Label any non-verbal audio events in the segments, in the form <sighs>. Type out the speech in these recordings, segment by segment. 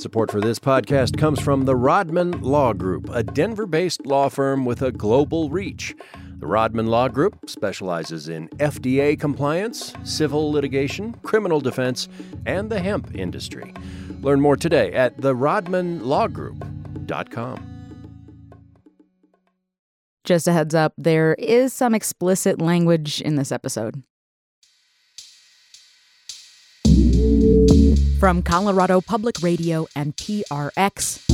Support for this podcast comes from the Rodman Law Group, a Denver based law firm with a global reach. The Rodman Law Group specializes in FDA compliance, civil litigation, criminal defense, and the hemp industry. Learn more today at therodmanlawgroup.com. Just a heads up, there is some explicit language in this episode. From Colorado Public Radio and PRX,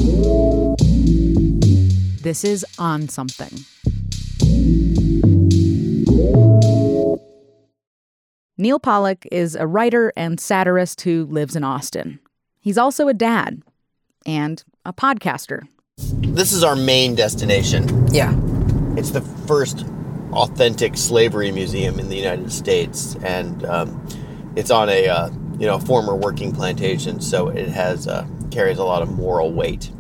this is On Something. Neal Pollack is a writer and satirist who lives in Austin. He's also a dad and a podcaster. This is our main destination. Yeah. It's the first authentic slavery museum in the United States, and um, it's on a uh, you know former working plantation, so it has uh, carries a lot of moral weight.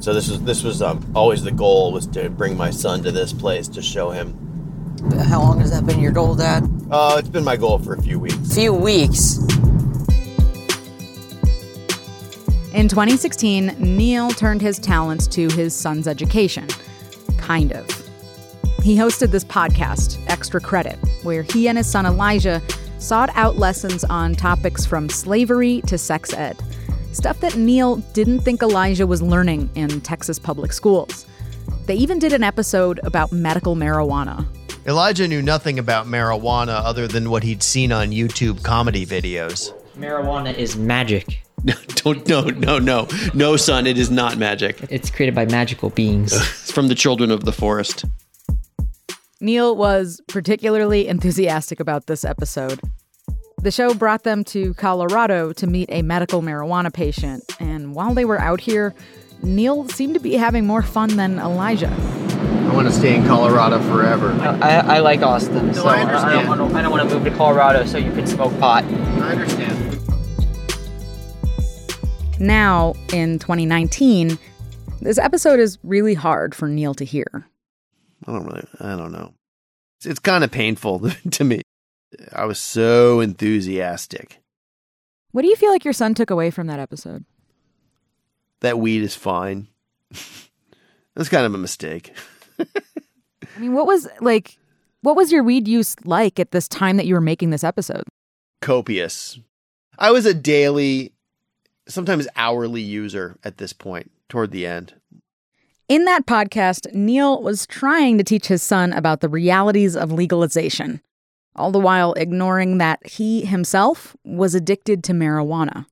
So this was this was um, always the goal was to bring my son to this place to show him. How long has that been your goal, Dad? Uh, it's been my goal for a few weeks. Few weeks. In 2016, Neal turned his talents to his son's education. Kind of. He hosted this podcast, Extra Credit, where he and his son Elijah sought out lessons on topics from slavery to sex ed. Stuff that Neal didn't think Elijah was learning in Texas public schools. They even did an episode about medical marijuana. Elijah knew nothing about marijuana other than what he'd seen on YouTube comedy videos. Marijuana is magic. No, <laughs> Don't no no no no son, it is not magic. It's created by magical beings. <laughs> It's from the children of the forest. Neal was particularly enthusiastic about this episode. The show brought them to Colorado to meet a medical marijuana patient, and while they were out here, Neal seemed to be having more fun than Elijah. I want to stay in Colorado forever. I, I like Austin, so I I, don't want to, I don't want to move to Colorado so you can smoke pot. I understand. Now, in 2019, this episode is really hard for Neal to hear. I don't really. I don't know. It's, it's kind of painful <laughs> to me. I was so enthusiastic. What do you feel like your son took away from that episode? That weed is fine. <laughs> That's kind of a mistake. <laughs> I mean, what was like what was your weed use like at this time that you were making this episode? Copious. I was a daily, sometimes hourly user at this point. Toward the end, In that podcast, Neal was trying to teach his son about the realities of legalization, all the while ignoring that he himself was addicted to marijuana.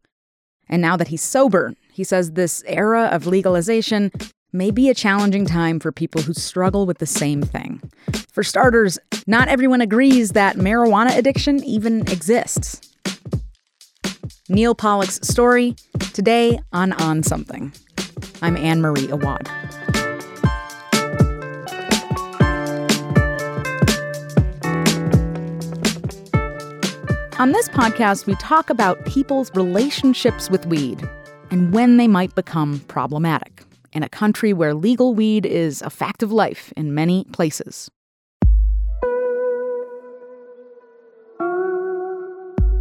And now that he's sober, he says this era of legalization may be a challenging time for people who struggle with the same thing. For starters, not everyone agrees that marijuana addiction even exists. Neal Pollack's story today on On Something. I'm Ann Marie Awad. On this podcast, we talk about people's relationships with weed and when they might become problematic in a country where legal weed is a fact of life in many places.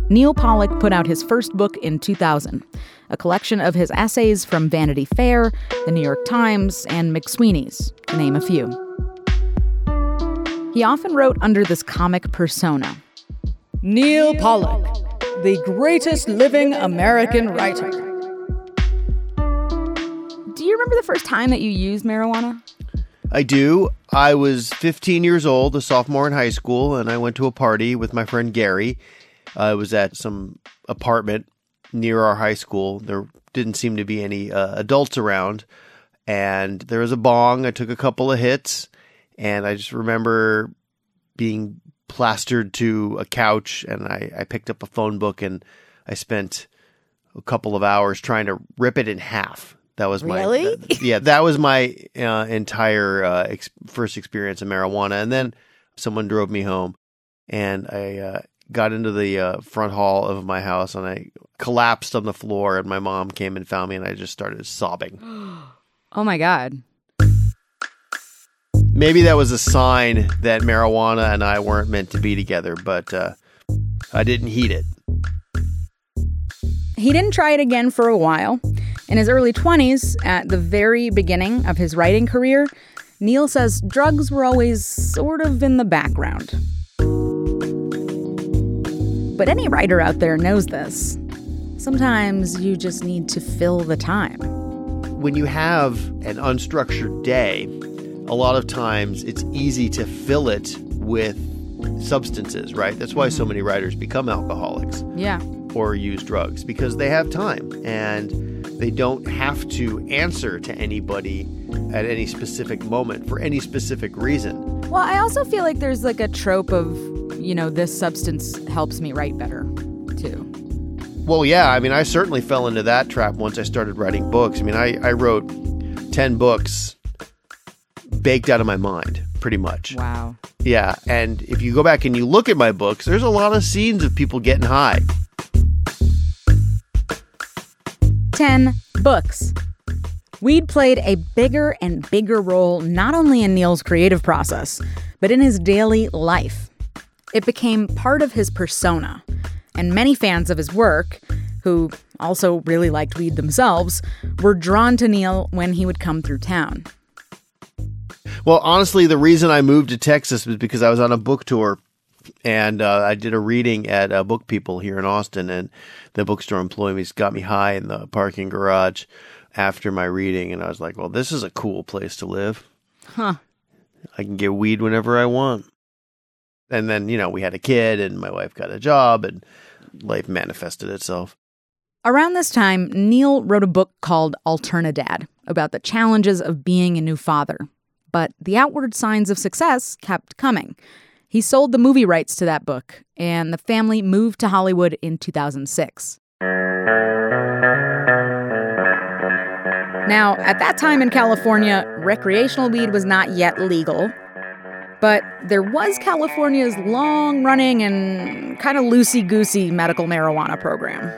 Neal Pollack put out his first book in 2000, a collection of his essays from Vanity Fair, the New York Times, and McSweeney's, to name a few. He often wrote under this comic persona Neal Pollack, the greatest living American writer. Do you remember the first time that you used marijuana? I do. I was 15 years old, a sophomore in high school, and I went to a party with my friend Gary. Uh, it was at some apartment near our high school. There didn't seem to be any uh, adults around, and there was a bong. I took a couple of hits, and I just remember being plastered to a couch, and I, I picked up a phone book and I spent a couple of hours trying to rip it in half. That was my Really? th- yeah. That was my uh, entire uh, ex- first experience of marijuana, and then someone drove me home, and I uh, got into the uh, front hall of my house, and I collapsed on the floor, and my mom came and found me, and I just started sobbing. <gasps> Oh my God. Maybe that was a sign that marijuana and I weren't meant to be together, but uh, I didn't heed it. He didn't try it again for a while. In his early 20s, at the very beginning of his writing career, Neal says drugs were always sort of in the background. But any writer out there knows this. Sometimes you just need to fill the time. When you have an unstructured day, a lot of times it's easy to fill it with substances, right? That's why so mm-hmm. many writers become alcoholics Yeah. or use drugs because they have time and they don't have to answer to anybody at any specific moment for any specific reason. Well, I also feel like there's like a trope of, you know, this substance helps me write better, too. Well, yeah, I mean, I certainly fell into that trap once I started writing books. I mean, I, I wrote 10 books baked out of my mind, pretty much. Wow. Yeah, and if you go back and you look at my books, there's a lot of scenes of people getting high. 10 books. Weed played a bigger and bigger role not only in Neal's creative process, but in his daily life. It became part of his persona, and many fans of his work, who also really liked weed themselves, were drawn to Neal when he would come through town. Well, honestly, the reason I moved to Texas was because I was on a book tour and uh, I did a reading at uh, Book People here in Austin, and the bookstore employees got me high in the parking garage after my reading, and I was like, "Well, this is a cool place to live. Huh. I can get weed whenever I want." And then, you know, we had a kid, and my wife got a job, and life manifested itself. Around this time, Neal wrote a book called Alternadad about the challenges of being a new father. But the outward signs of success kept coming. He sold the movie rights to that book, and the family moved to Hollywood in 2006. Now, at that time in California, recreational weed was not yet legal. But there was California's long running and kind of loosey goosey medical marijuana program.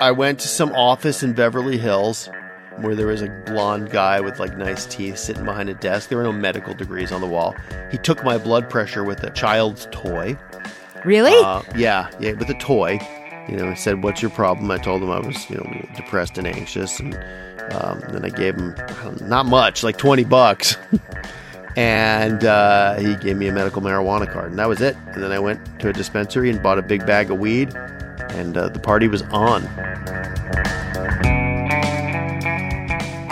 I went to some office in Beverly Hills where there was a blonde guy with like nice teeth sitting behind a desk. There were no medical degrees on the wall. He took my blood pressure with a child's toy. Really? Uh, yeah, yeah, with a toy. You know, he said, "What's your problem?" I told him I was, you know, depressed and anxious, and um, then I gave him know, not much, like twenty bucks, <laughs> and uh, he gave me a medical marijuana card, and that was it. And then I went to a dispensary and bought a big bag of weed, and uh, the party was on.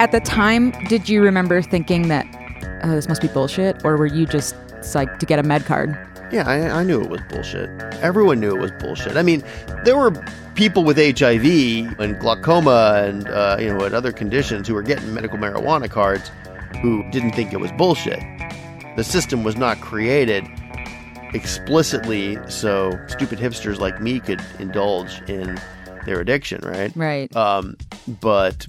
At the time, did you remember thinking that oh, this must be bullshit, or were you just psyched to get a med card? Yeah, I, I knew it was bullshit. Everyone knew it was bullshit. I mean, there were people with HIV and glaucoma and uh, you know and other conditions who were getting medical marijuana cards who didn't think it was bullshit. The system was not created explicitly so stupid hipsters like me could indulge in their addiction, right? Right. Um, but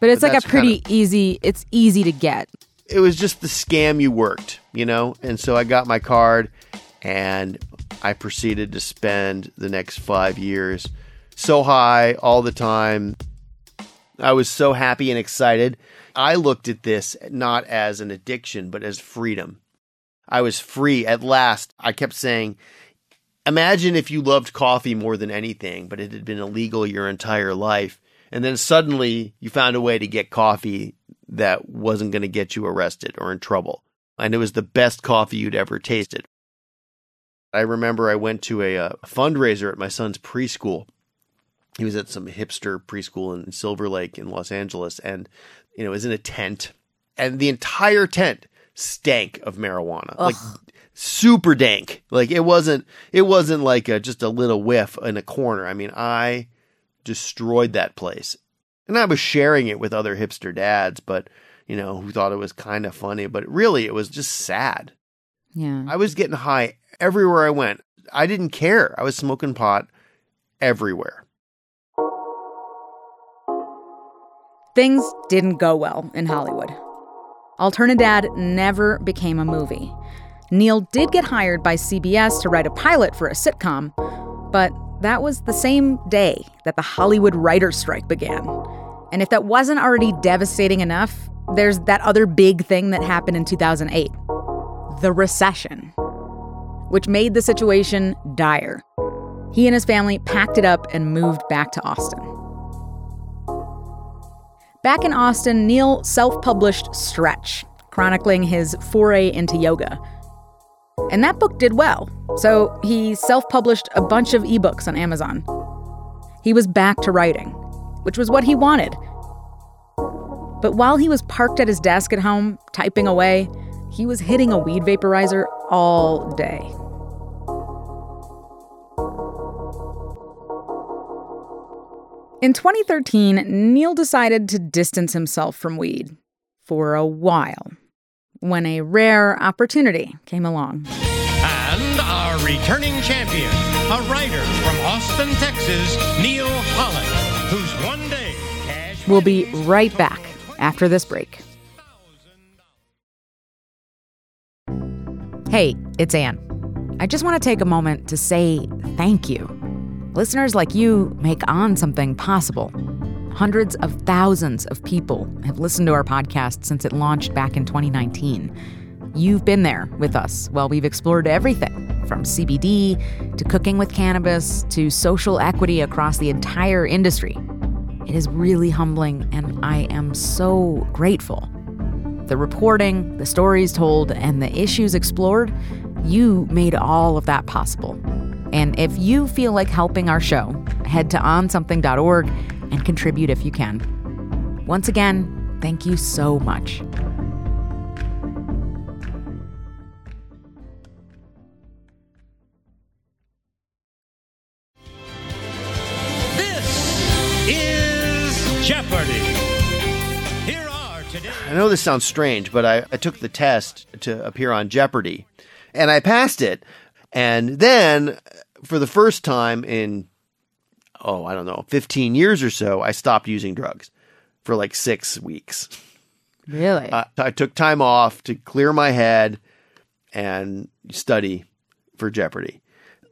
But it's but like a pretty easy. It's easy to get. it was just the scam you worked, you know? And so I got my card and I proceeded to spend the next five years so high all the time. I was so happy and excited. I looked at this not as an addiction, but as freedom. I was free at last. I kept saying, Imagine if you loved coffee more than anything, but it had been illegal your entire life. And then suddenly you found a way to get coffee that wasn't going to get you arrested or in trouble. And it was the best coffee you'd ever tasted. I remember I went to a, uh fundraiser at my son's preschool. He was at some hipster preschool in Silver Lake in Los Angeles, and you know, it was in a tent, and the entire tent stank of marijuana, like super dank. Like it wasn't, it wasn't like a, just a little whiff in a corner. I mean, I destroyed that place, and I was sharing it with other hipster dads, but you know, who thought it was kind of funny, but really, it was just sad. Yeah. I was getting high everywhere I went. I didn't care. I was smoking pot everywhere. Things didn't go well in Hollywood. Alternadad never became a movie. Neal did get hired by CBS to write a pilot for a sitcom, but that was the same day that the Hollywood writer's strike began. And if that wasn't already devastating enough, there's that other big thing that happened in 2008 the recession, which made the situation dire. He and his family packed it up and moved back to Austin. Back in Austin, Neal self published Stretch, chronicling his foray into yoga. And that book did well, so he self published a bunch of ebooks on Amazon. He was back to writing, which was what he wanted. But while he was parked at his desk at home, typing away, he was hitting a weed vaporizer all day. In 2013, Neil decided to distance himself from weed for a while when a rare opportunity came along. And our returning champion, a writer from Austin, Texas, Neal Pollack, who's one day cash We'll be right back after this break. Hey, it's Ann. I just want to take a moment to say thank you. Listeners like you make On Something possible. Hundreds of thousands of people have listened to our podcast since it launched back in 2019. You've been there with us while we've explored everything from CBD to cooking with cannabis to social equity across the entire industry. It is really humbling, and I am so grateful. The reporting, the stories told, and the issues explored, you made all of that possible. And if you feel like helping our show, head to onsomething.org and contribute if you can. Once again, thank you so much. This is Jeopardy. Here are today. I know this sounds strange, but I, I took the test to appear on Jeopardy and I passed it. And then for the first time in, oh, I don't know, 15 years or so, I stopped using drugs for like six weeks. Really? Uh, I took time off to clear my head and study for Jeopardy.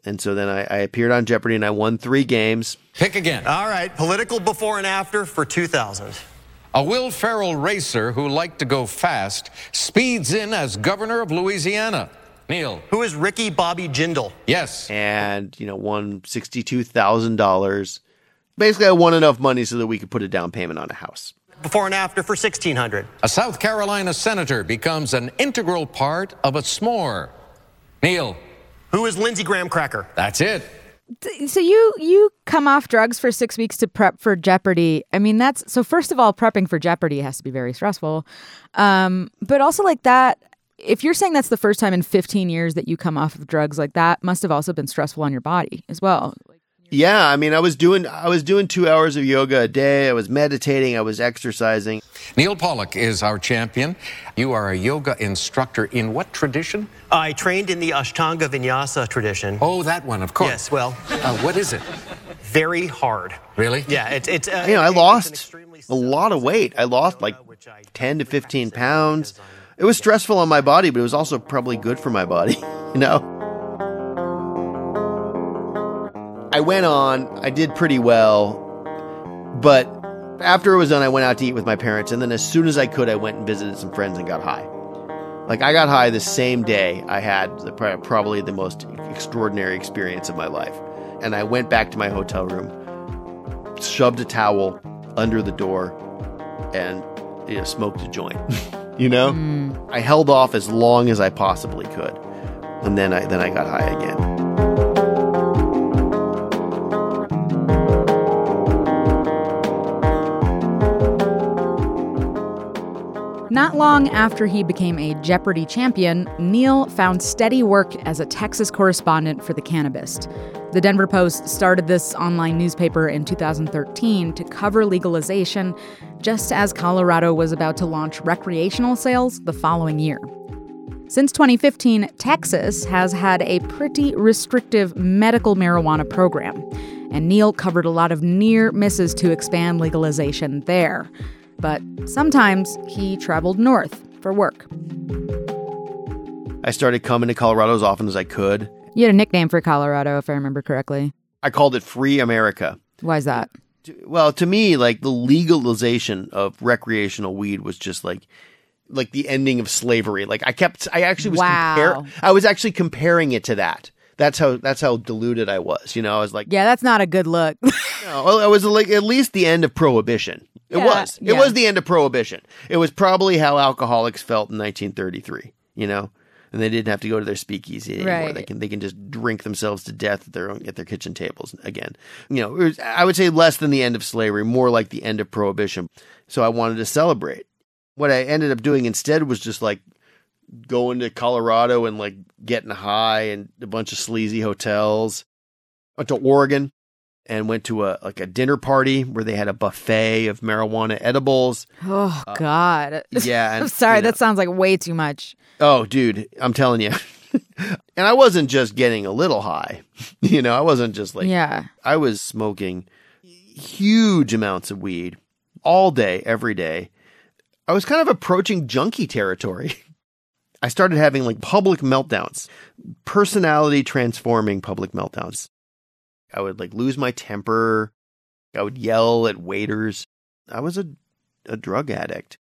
And so then I, I appeared on Jeopardy and I won three games. Pick again. All right, political before and after for 2000. A Will Ferrell racer who liked to go fast speeds in as governor of Louisiana. Neal. Who is Ricky Bobby Jindal? Yes. and you know won sixty two thousand dollars. Basically, I won enough money so that we could put a down payment on a house. Before and after for 1600. A South Carolina senator becomes an integral part of a s'more. Neal. Who is Lindsey Graham Cracker? That's it. so you you come off drugs for six weeks to prep for Jeopardy. I mean, that's so. First of all, prepping for Jeopardy has to be very stressful, um, but also like that. If you're saying that's the first time in 15 years that you come off of drugs, like that must have also been stressful on your body as well. Yeah, I mean, I was doing I was doing two hours of yoga a day. I was meditating. I was exercising. Neal Pollack is our champion. You are a yoga instructor in what tradition? I trained in the Ashtanga Vinyasa tradition. Oh, that one, of course. Yes, well, Uh, what is it? very hard. Really? Yeah, it's it's. Uh, You know, I lost a lot of weight. I lost like ten to fifteen pounds. It was stressful on my body, but it was also probably good for my body. <laughs> You know. I went on. I did pretty well, but after it was done, I went out to eat with my parents, and then as soon as I could, I went and visited some friends and got high. Like I got high the same day I had the, probably the most extraordinary experience of my life, and I went back to my hotel room, shoved a towel under the door, and you know, smoked a joint. <laughs> you know, mm. I held off as long as I possibly could, and then I then I got high again. Not long after he became a Jeopardy champion, Neal found steady work as a Texas correspondent for The Cannabist. The Denver Post started this online newspaper in 2013 to cover legalization, just as Colorado was about to launch recreational sales the following year. Since 2015, Texas has had a pretty restrictive medical marijuana program, and Neal covered a lot of near misses to expand legalization there. But sometimes he traveled north for work. I started coming to Colorado as often as I could. You had a nickname for Colorado, if I remember correctly. I called it Free America. Why is that? Well, to me, like the legalization of recreational weed was just like like the ending of slavery. Like I kept I actually was Wow. compar- I was actually comparing it to that. That's how that's how deluded I was. You know, I was like, Yeah, that's not a good look. <laughs> no, it was like at least the end of prohibition. It Yeah, was. It yeah. was the end of prohibition. It was probably how alcoholics felt in 1933, you know? And they didn't have to go to their speakeasy anymore. Right. They can they can just drink themselves to death at their own, at their kitchen tables again. You know, it was, I would say less than the end of slavery, more like the end of prohibition. So I wanted to celebrate. What I ended up doing instead was just like going to Colorado and like getting high and a bunch of sleazy hotels. Went to Oregon and went to a like a dinner party where they had a buffet of marijuana edibles. Oh uh, God. yeah, <laughs> and, I'm sorry. you know- That sounds like way too much. Oh, dude, I'm telling you. <laughs> and I wasn't just getting a little high. <laughs> You know, I wasn't just like yeah. I was smoking huge amounts of weed all day, every day. I was kind of approaching junkie territory. I started having like public meltdowns, personality transforming public meltdowns. I would like lose my temper. I would yell at waiters. I was a, a drug addict.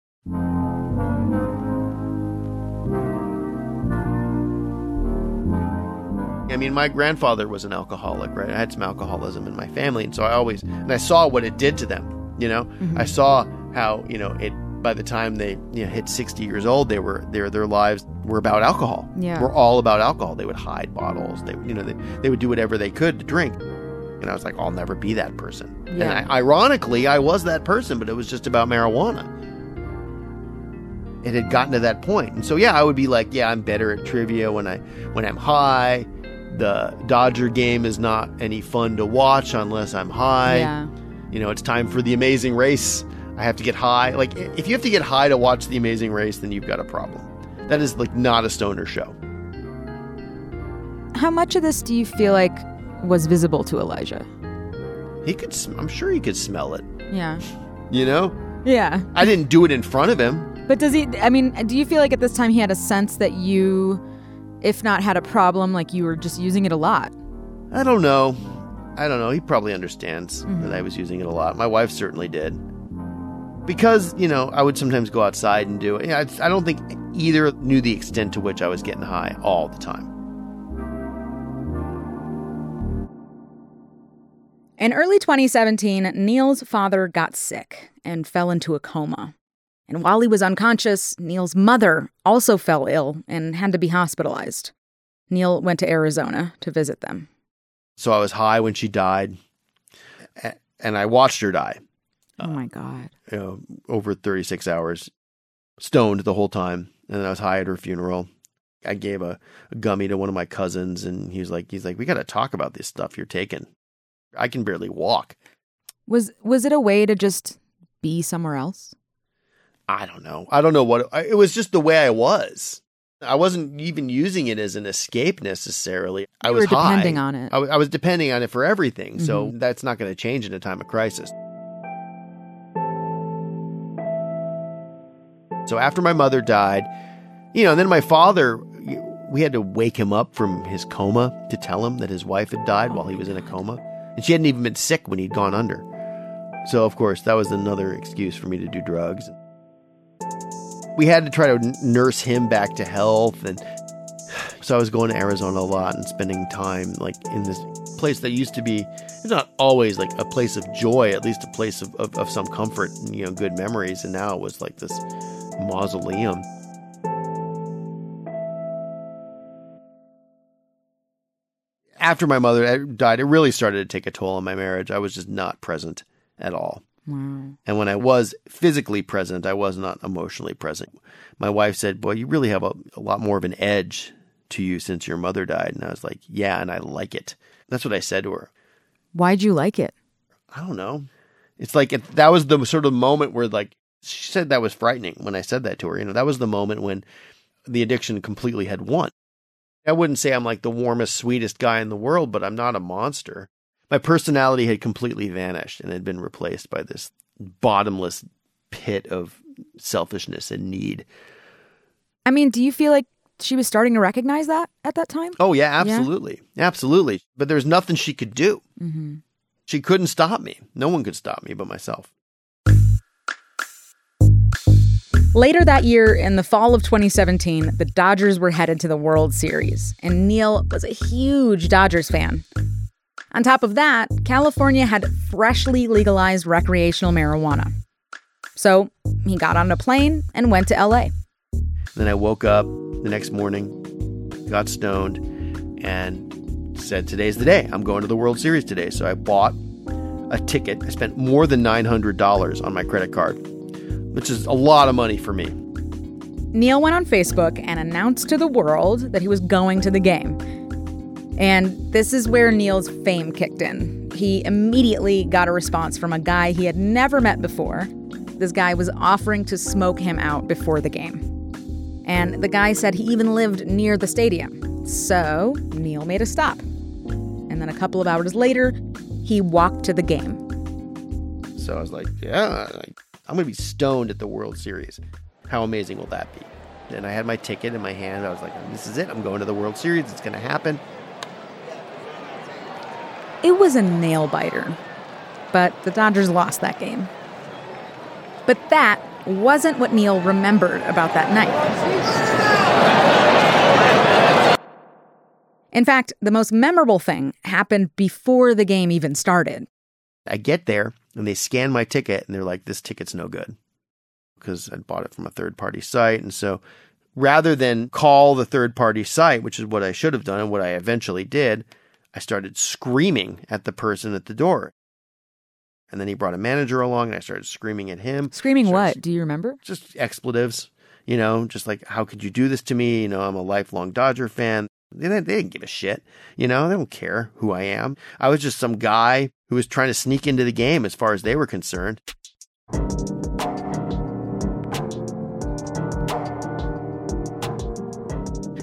I mean, my grandfather was an alcoholic, right? I had some alcoholism in my family, and so I always and I saw what it did to them. You know, Mm-hmm. I saw how you know it. By the time they you know hit sixty years old, they were their their lives were about alcohol. Yeah. were all about alcohol. They would hide bottles. They would, you know they they would do whatever they could to drink. And I was like, I'll never be that person. Yeah. And I, ironically, I was that person, but it was just about marijuana. It had gotten to that point, and so yeah, I would be like, yeah, I'm better at trivia when I when I'm high. The Dodger game is not any fun to watch unless I'm high. Yeah. You know, it's time for the Amazing Race. I have to get high. Like, if you have to get high to watch the Amazing Race, then you've got a problem. That is like not a stoner show. How much of this do you feel like was visible to Elijah? He could. sm- I'm sure he could smell it. Yeah. You know, Yeah. I didn't do it in front of him. But does he, I mean, do you feel like at this time he had a sense that you, if not had a problem, like you were just using it a lot? I don't know. I don't know. He probably understands mm-hmm. that I was using it a lot. My wife certainly did. Because, you know, I would sometimes go outside and do it. Yeah, I I don't think either knew the extent to which I was getting high all the time. In early 2017, Neal's father got sick and fell into a coma. And while he was unconscious, Neal's mother also fell ill and had to be hospitalized. Neal went to Arizona to visit them. So I was high when she died, and I watched her die. Oh my God. You know, over 36 hours, stoned the whole time, and then I was high at her funeral. I gave a, a gummy to one of my cousins, and he was like, "He's like, we got to talk about this stuff you're taking. I can barely walk. Was was it a way to just be somewhere else? I don't know. I don't know what I- it was. Just the way I was. I wasn't even using it as an escape necessarily. I was depending high. on it. I, w- I was depending on it for everything. So Mhm. that's not going to change in a time of crisis. So after my mother died, you know, and then my father, we had to wake him up from his coma to tell him that his wife had died while he was in a coma. And she hadn't even been sick when he'd gone under. So, of course, that was another excuse for me to do drugs. We had to try to nurse him back to health. And so I was going to Arizona a lot and spending time like in this place that used to be, it's not always like a place of joy, at least a place of, of, of some comfort and, you know, good memories. And now it was like this mausoleum. After my mother eh, died, it really started to take a toll on my marriage. I was just not present at all. Wow. And when I was physically present, I was not emotionally present. My wife said, Boy, you really have a, a lot more of an edge to you since your mother died. And I was like, Yeah, and I like it. That's what I said to her. Why'd you like it? I don't know. It's like it, that was the sort of moment where, like, she said that was frightening when I said that to her. You know, that was the moment when the addiction completely had won. I wouldn't say I'm like the warmest, sweetest guy in the world, but I'm not a monster. My personality had completely vanished and had been replaced by this bottomless pit of selfishness and need. I mean, do you feel like she was starting to recognize that at that time? Oh, yeah, absolutely. Absolutely. But there's nothing she could do. Mm-hmm. She couldn't stop me. No one could stop me but myself. Later that year, in the fall of 2017, the Dodgers were headed to the World Series, and Neal was a huge Dodgers fan. On top of that, California had freshly legalized recreational marijuana. So he got on a plane and went to LA. Then I woke up the next morning, got stoned, and said, Today's the day. I'm going to the World Series today. So I bought a ticket. I spent more than $900 on my credit card, which is a lot of money for me. Neal went on Facebook and announced to the world that he was going to the game. And this is where Neal's fame kicked in. He immediately got a response from a guy he had never met before. This guy was offering to smoke him out before the game. And the guy said he even lived near the stadium. So Neal made a stop. And then a couple of hours later, he walked to the game. So I was like, yeah, I'm going to be stoned at the World Series. How amazing will that be? And I had my ticket in my hand. I was like, this is it. I'm going to the World Series. It's going to happen. It was a nail biter. But the Dodgers lost that game. But that wasn't what Neal remembered about that night. In fact, the most memorable thing happened before the game even started. I get there and they scan my ticket and they're like, this ticket's no good because I bought it from a third party site. And so rather than call the third party site, which is what I should have done and what I eventually did, I started screaming at the person at the door. And then he brought a manager along and I started screaming at him. Screaming Started what? Do you remember? Just expletives, you know, just like, how could you do this to me? You know, I'm a lifelong Dodger fan. They didn't, they didn't give a shit, you know, they don't care who I am. I was just some guy who was trying to sneak into the game as far as they were concerned.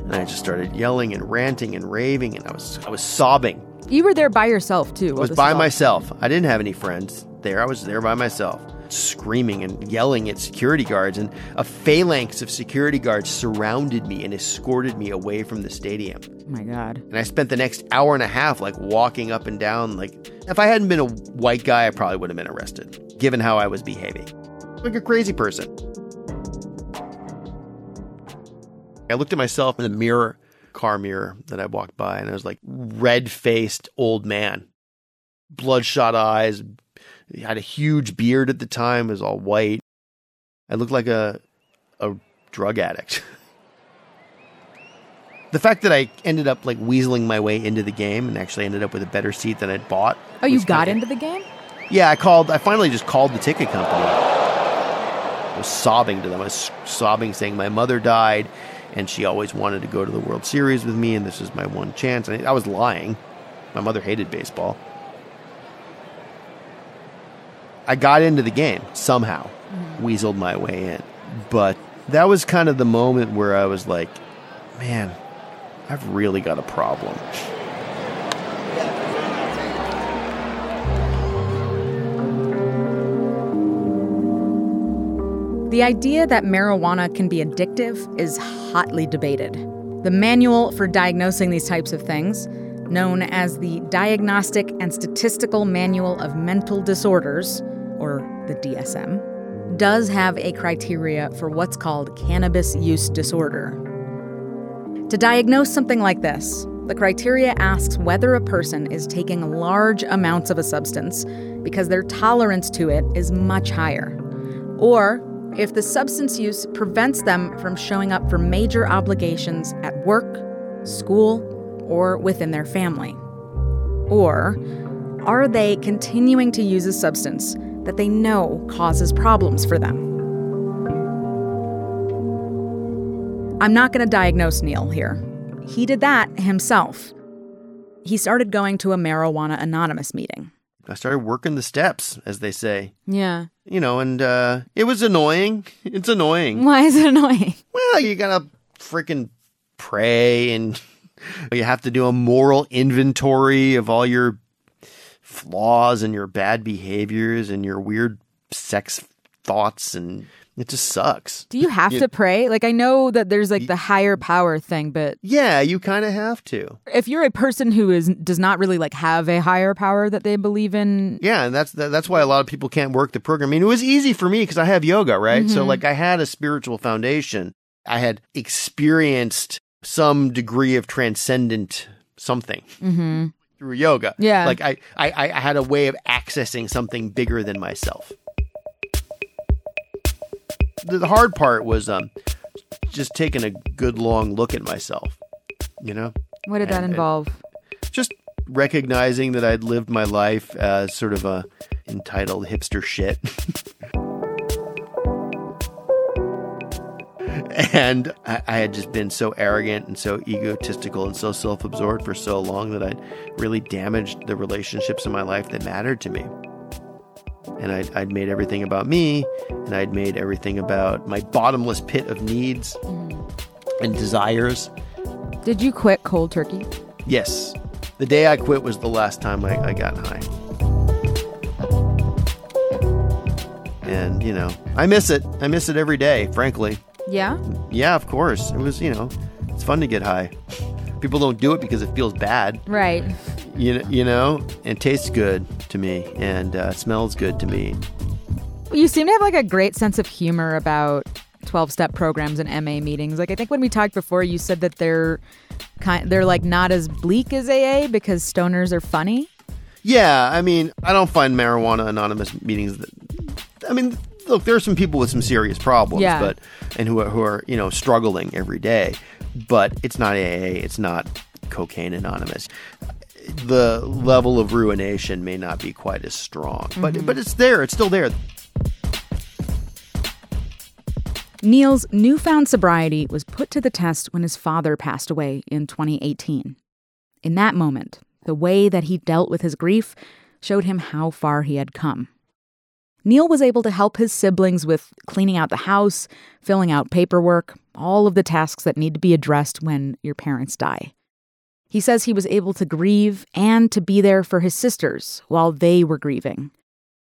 And I just started yelling and ranting and raving and I was I was sobbing. You were there by yourself, too. I was by myself. I didn't have any friends there. I was there by myself, screaming and yelling at security guards. And a phalanx of security guards surrounded me and escorted me away from the stadium. Oh my God. And I spent the next hour and a half like walking up and down. Like, if I hadn't been a white guy, I probably would have been arrested, given how I was behaving. Like a crazy person. I looked at myself in the mirror, car mirror that I walked by, and I was like red faced old man, bloodshot eyes, he had a huge beard at the time, it was all white. I looked like a a drug addict. <laughs> the fact that I ended up like weaseling my way into the game and actually ended up with a better seat than I'd bought. Oh, you got kinda- into the game? Yeah, I called. I finally just called the ticket company. I was sobbing to them. I was sobbing, saying my mother died, and she always wanted to go to the World Series with me, and this is my one chance. And I was lying. My mother hated baseball. I got into the game somehow, mm-hmm. weaseled my way in. But that was kind of the moment where I was like, man, I've really got a problem. The idea that marijuana can be addictive is hotly debated. The Manual for Diagnosing These Types of Things, known as the Diagnostic and Statistical Manual of Mental Disorders, or the DSM, does have a criteria for what's called cannabis use disorder. To diagnose something like this, the criteria asks whether a person is taking large amounts of a substance because their tolerance to it is much higher, or if the substance use prevents them from showing up for major obligations at work, school, or within their family. Or are they continuing to use a substance that they know causes problems for them? I'm not going to diagnose Neal here. He did that himself. He started going to a Marijuana Anonymous meeting. I started working the steps, as they say. Yeah. You know, and uh, it was annoying. It's annoying. Why is it annoying? Well, you gotta freaking pray and you have to do a moral inventory of all your flaws and your bad behaviors and your weird sex thoughts and it just sucks. Do you have You- to pray? Like, I know that there's like the higher power thing, but Yeah, you kind of have to. if you're a person who is does not really like have a higher power that they believe in, Yeah, and that's that, that's why a lot of people can't work the program. I mean, it was easy for me because I have yoga, right? So Mhm. like I had a spiritual foundation. I had experienced some degree of transcendent something mm-hmm. through yoga. Yeah. Like I, I, I had a way of accessing something bigger than myself. the, hard part was um, just taking a good long look at myself. You know, What did that And- and involve? just recognizing that I'd lived my life as sort of a entitled hipster shit. <laughs> <laughs> and I, I had just been so arrogant and so egotistical and so self absorbed for so long that I'd really damaged the relationships in my life that mattered to me. And I'd, I'd made everything about me, and I'd made everything about my bottomless pit of needs mm. and desires. Did you quit cold turkey? Yes. The day I quit was the last time I, I got high. And, you know, I miss it. I miss it every day, frankly. Yeah. Yeah, of course. It was, you know, it's fun to get high. People don't do it because it feels bad, Right. you know, you know? and tastes good to me and uh, smells good to me. You seem to have like a great sense of humor about 12 step programs and MA meetings. Like I think when we talked before you said that they're kind they're like not as bleak as AA because stoners are funny. Yeah, I mean, I don't find marijuana anonymous meetings. That, I mean, look, there are some people with some serious problems, Yeah. but and who are, who are you know struggling every day. But it's not AA. It's not cocaine anonymous. The level of ruination may not be quite as strong, but mm-hmm. but it's there. It's still there. Neal's newfound sobriety was put to the test when his father passed away in 2018. In that moment, the way that he dealt with his grief showed him how far he had come. Neal was able to help his siblings with cleaning out the house, filling out paperwork, all of the tasks that need to be addressed when your parents die. He says he was able to grieve and to be there for his sisters while they were grieving.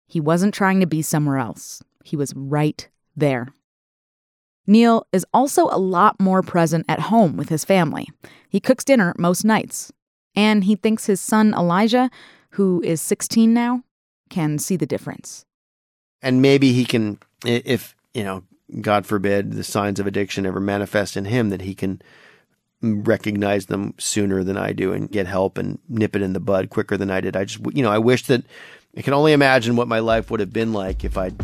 He wasn't trying to be somewhere else, he was right there. Neal is also a lot more present at home with his family. He cooks dinner most nights. And he thinks his son Elijah, who is 16 now, can see the difference. And maybe he can if you know god forbid the signs of addiction ever manifest in him that he can recognize them sooner than i do and get help and nip it in the bud quicker than i did. I just you know i wish that i can only imagine what my life would have been like if i'd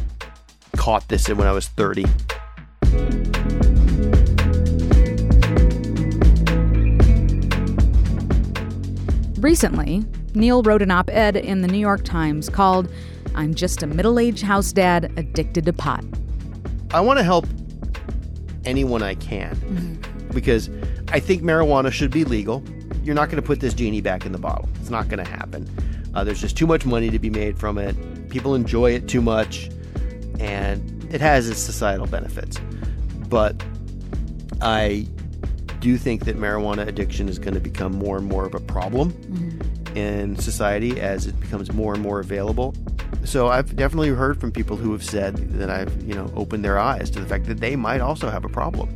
caught this when i was 30 Recently, Neal wrote an op ed in the New York Times called I'm Just a Middle Aged House Dad Addicted to Pot. I want to help anyone I can because I think marijuana should be legal. You're not going to put this genie back in the bottle. It's not going to happen. Uh, there's just too much money to be made from it. People enjoy it too much, and it has its societal benefits. But I do think that marijuana addiction is going to become more and more of a problem in society as it becomes more and more available. So I've definitely heard from people who have said that I've, you know, opened their eyes to the fact that they might also have a problem.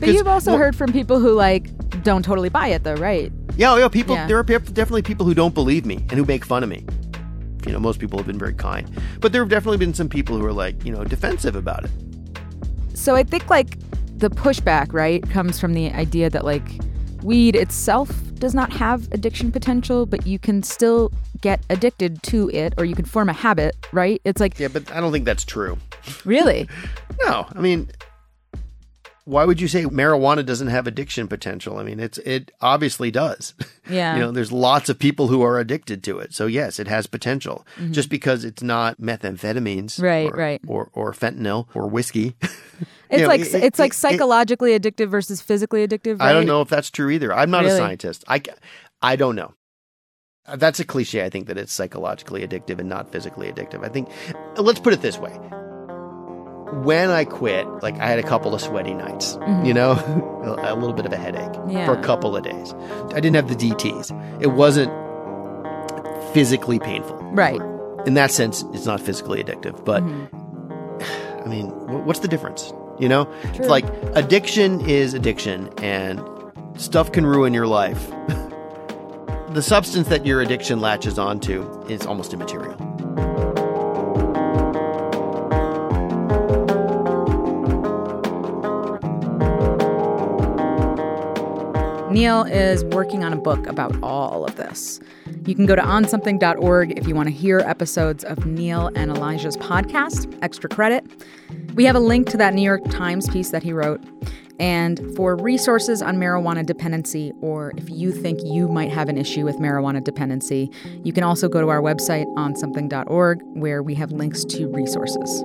But you've also more- heard from people who, like, don't totally buy it, though, right? Yeah, oh, yeah, people Yeah. there are definitely people who don't believe me and who make fun of me. You know, most people have been very kind. But there have definitely been some people who are like, you know, defensive about it. So I think, like, the pushback, right, comes from the idea that, like, weed itself does not have addiction potential, but you can still get addicted to it or you can form a habit, right? It's like, Yeah, but I don't think that's true. really? <laughs> No, I mean, why would you say marijuana doesn't have addiction potential? I mean, it's it obviously does. <laughs> Yeah. you know, there's lots of people who are addicted to it. So yes, it has potential. Just because it's not methamphetamines, Mm-hmm. Right, or, right. or or fentanyl or whiskey. <laughs> It's know, like it- it's like it- it- psychologically addictive versus physically addictive. I don't know if that's true either. I'm not Really? a scientist. I I don't know. That's a cliche. I think that it's psychologically addictive and not physically addictive. I think. Let's put it this way. When I quit, like I had a couple of sweaty nights, you know, <laughs> a little bit of a headache for Mm-hmm. A couple of days. I didn't have the DTs. It wasn't physically painful. Right. In that sense, it's not physically addictive. But <sighs> I mean, what's the difference? You know, it's like addiction is addiction, and stuff can ruin your life. <laughs> the substance that your addiction latches onto is almost immaterial. Neal is working on a book about all of this. You can go to onsomething.org if you want to hear episodes of Neal and Elijah's podcast, Extra Credit. We have a link to that New York Times piece that he wrote. And for resources on marijuana dependency, or if you think you might have an issue with marijuana dependency, you can also go to our website, onsomething.org, where we have links to resources.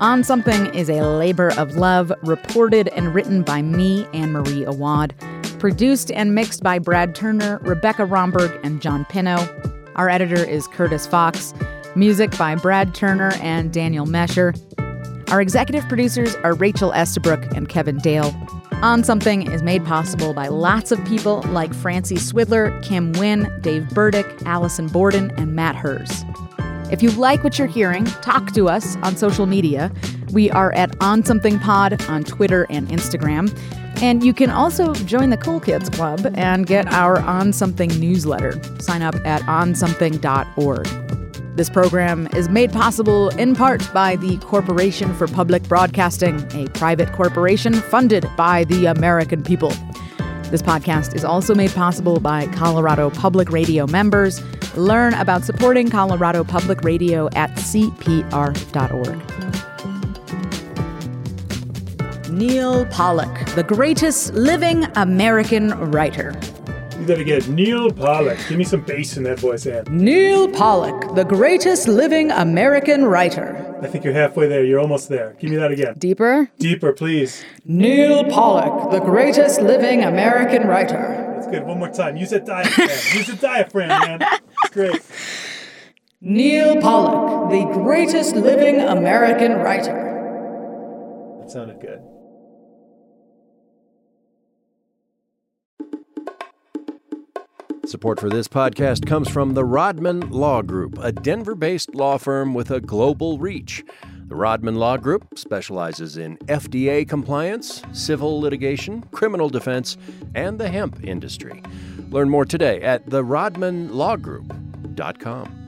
On Something is a labor of love, reported and written by me, Ann Marie Awad, produced and mixed by Brad Turner, Rebecca Romberg, and John Pino. Our editor is Curtis Fox. Music by Brad Turner and Daniel Mesher. Our executive producers are Rachel Estabrook and Kevin Dale. On Something is made possible by lots of people like Francie Swidler, Kim Wynn, Dave Burdick, Allison Borden, and Matt Hers. If you like what you're hearing, talk to us on social media. We are at On Something Pod on Twitter and Instagram. And you can also join the Cool Kids Club and get our On Something newsletter. Sign up at onsomething.org. This program is made possible in part by the Corporation for Public Broadcasting, a private corporation funded by the American people. This podcast is also made possible by Colorado Public Radio members. Learn about supporting Colorado Public Radio at cpr.org. Neal Pollack, the greatest living American writer. Do that again. Neal Pollack. Give me some bass in that voice, Ann. Neal Pollack, the greatest living American writer. I think you're halfway there. You're almost there. Give me that again. Deeper? Deeper, please. Neal Pollack, the greatest living American writer. That's good. One more time. Use that diaphragm. <laughs> Use the diaphragm, man. It's great. Neal Pollack, the greatest living American writer. That sounded good. Support for this podcast comes from the Rodman Law Group, a Denver based law firm with a global reach. The Rodman Law Group specializes in FDA compliance, civil litigation, criminal defense, and the hemp industry. Learn more today at therodmanlawgroup.com.